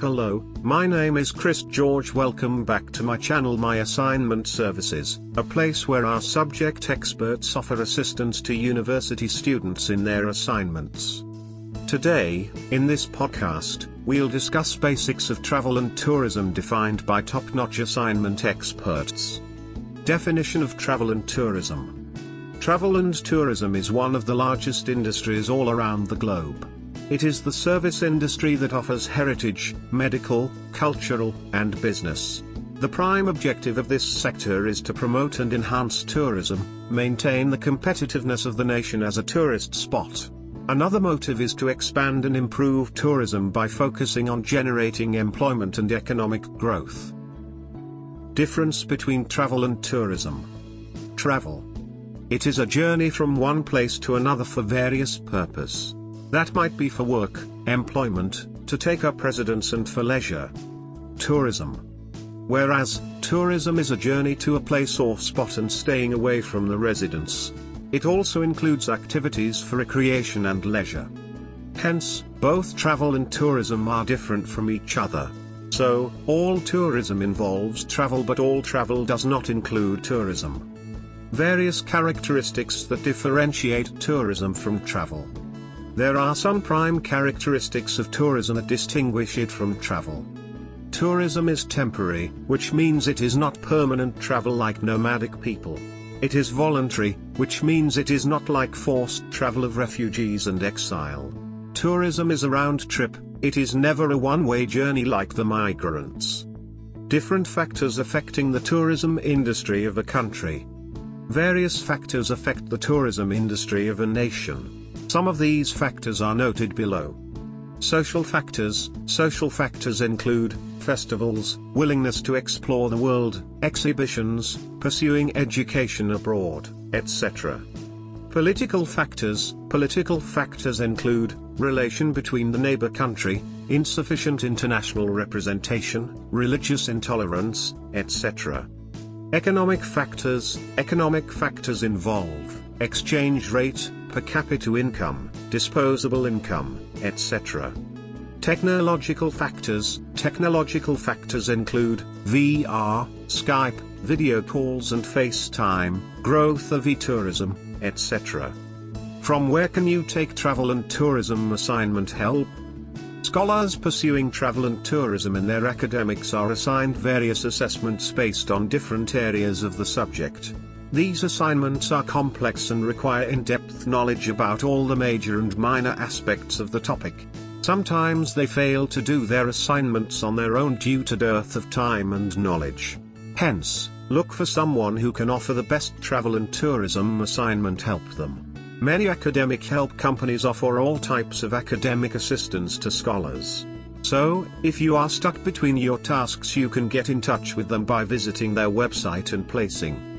Hello, my name is Chris George. Welcome back to my channel My Assignment Services, a place where our subject experts offer assistance to university students in their assignments. Today, in this podcast, we'll discuss basics of travel and tourism defined by top-notch assignment experts. Definition of travel and tourism. Travel and tourism is one of the largest industries all around the globe. It is the service industry that offers heritage, medical, cultural, and business. The prime objective of this sector is to promote and enhance tourism, maintain the competitiveness of the nation as a tourist spot. Another motive is to expand and improve tourism by focusing on generating employment and economic growth. Difference between travel and tourism. Travel. It is a journey from one place to another for various purpose. That might be for work, employment, to take up residence and for leisure. Tourism. Whereas, tourism is a journey to a place or spot and staying away from the residence. It also includes activities for recreation and leisure. Hence, both travel and tourism are different from each other. So, all tourism involves travel but all travel does not include tourism. Various characteristics that differentiate tourism from travel. There are some prime characteristics of tourism that distinguish it from travel. Tourism is temporary, which means it is not permanent travel like nomadic people. It is voluntary, which means it is not like forced travel of refugees and exile. Tourism is a round trip, it is never a one-way journey like the migrants. Different factors affecting the tourism industry of a country. Various factors affect the tourism industry of a nation. Some of these factors are noted below. Social factors Social factors include festivals, willingness to explore the world, exhibitions, pursuing education abroad, etc. Political factors Political factors include relation between the neighbor country, insufficient international representation, religious intolerance, etc. Economic factors Economic factors involve exchange rate, per capita income, disposable income, etc. Technological factors Technological factors include VR, Skype, video calls and FaceTime, growth of e-tourism, etc. From where can you take travel and tourism assignment help? Scholars pursuing travel and tourism in their academics are assigned various assessments based on different areas of the subject. These assignments are complex and require in-depth knowledge about all the major and minor aspects of the topic. Sometimes they fail to do their assignments on their own due to dearth of time and knowledge. Hence, look for someone who can offer the best travel and tourism assignment help them. Many academic help companies offer all types of academic assistance to scholars. So, if you are stuck between your tasks you can get in touch with them by visiting their website and placing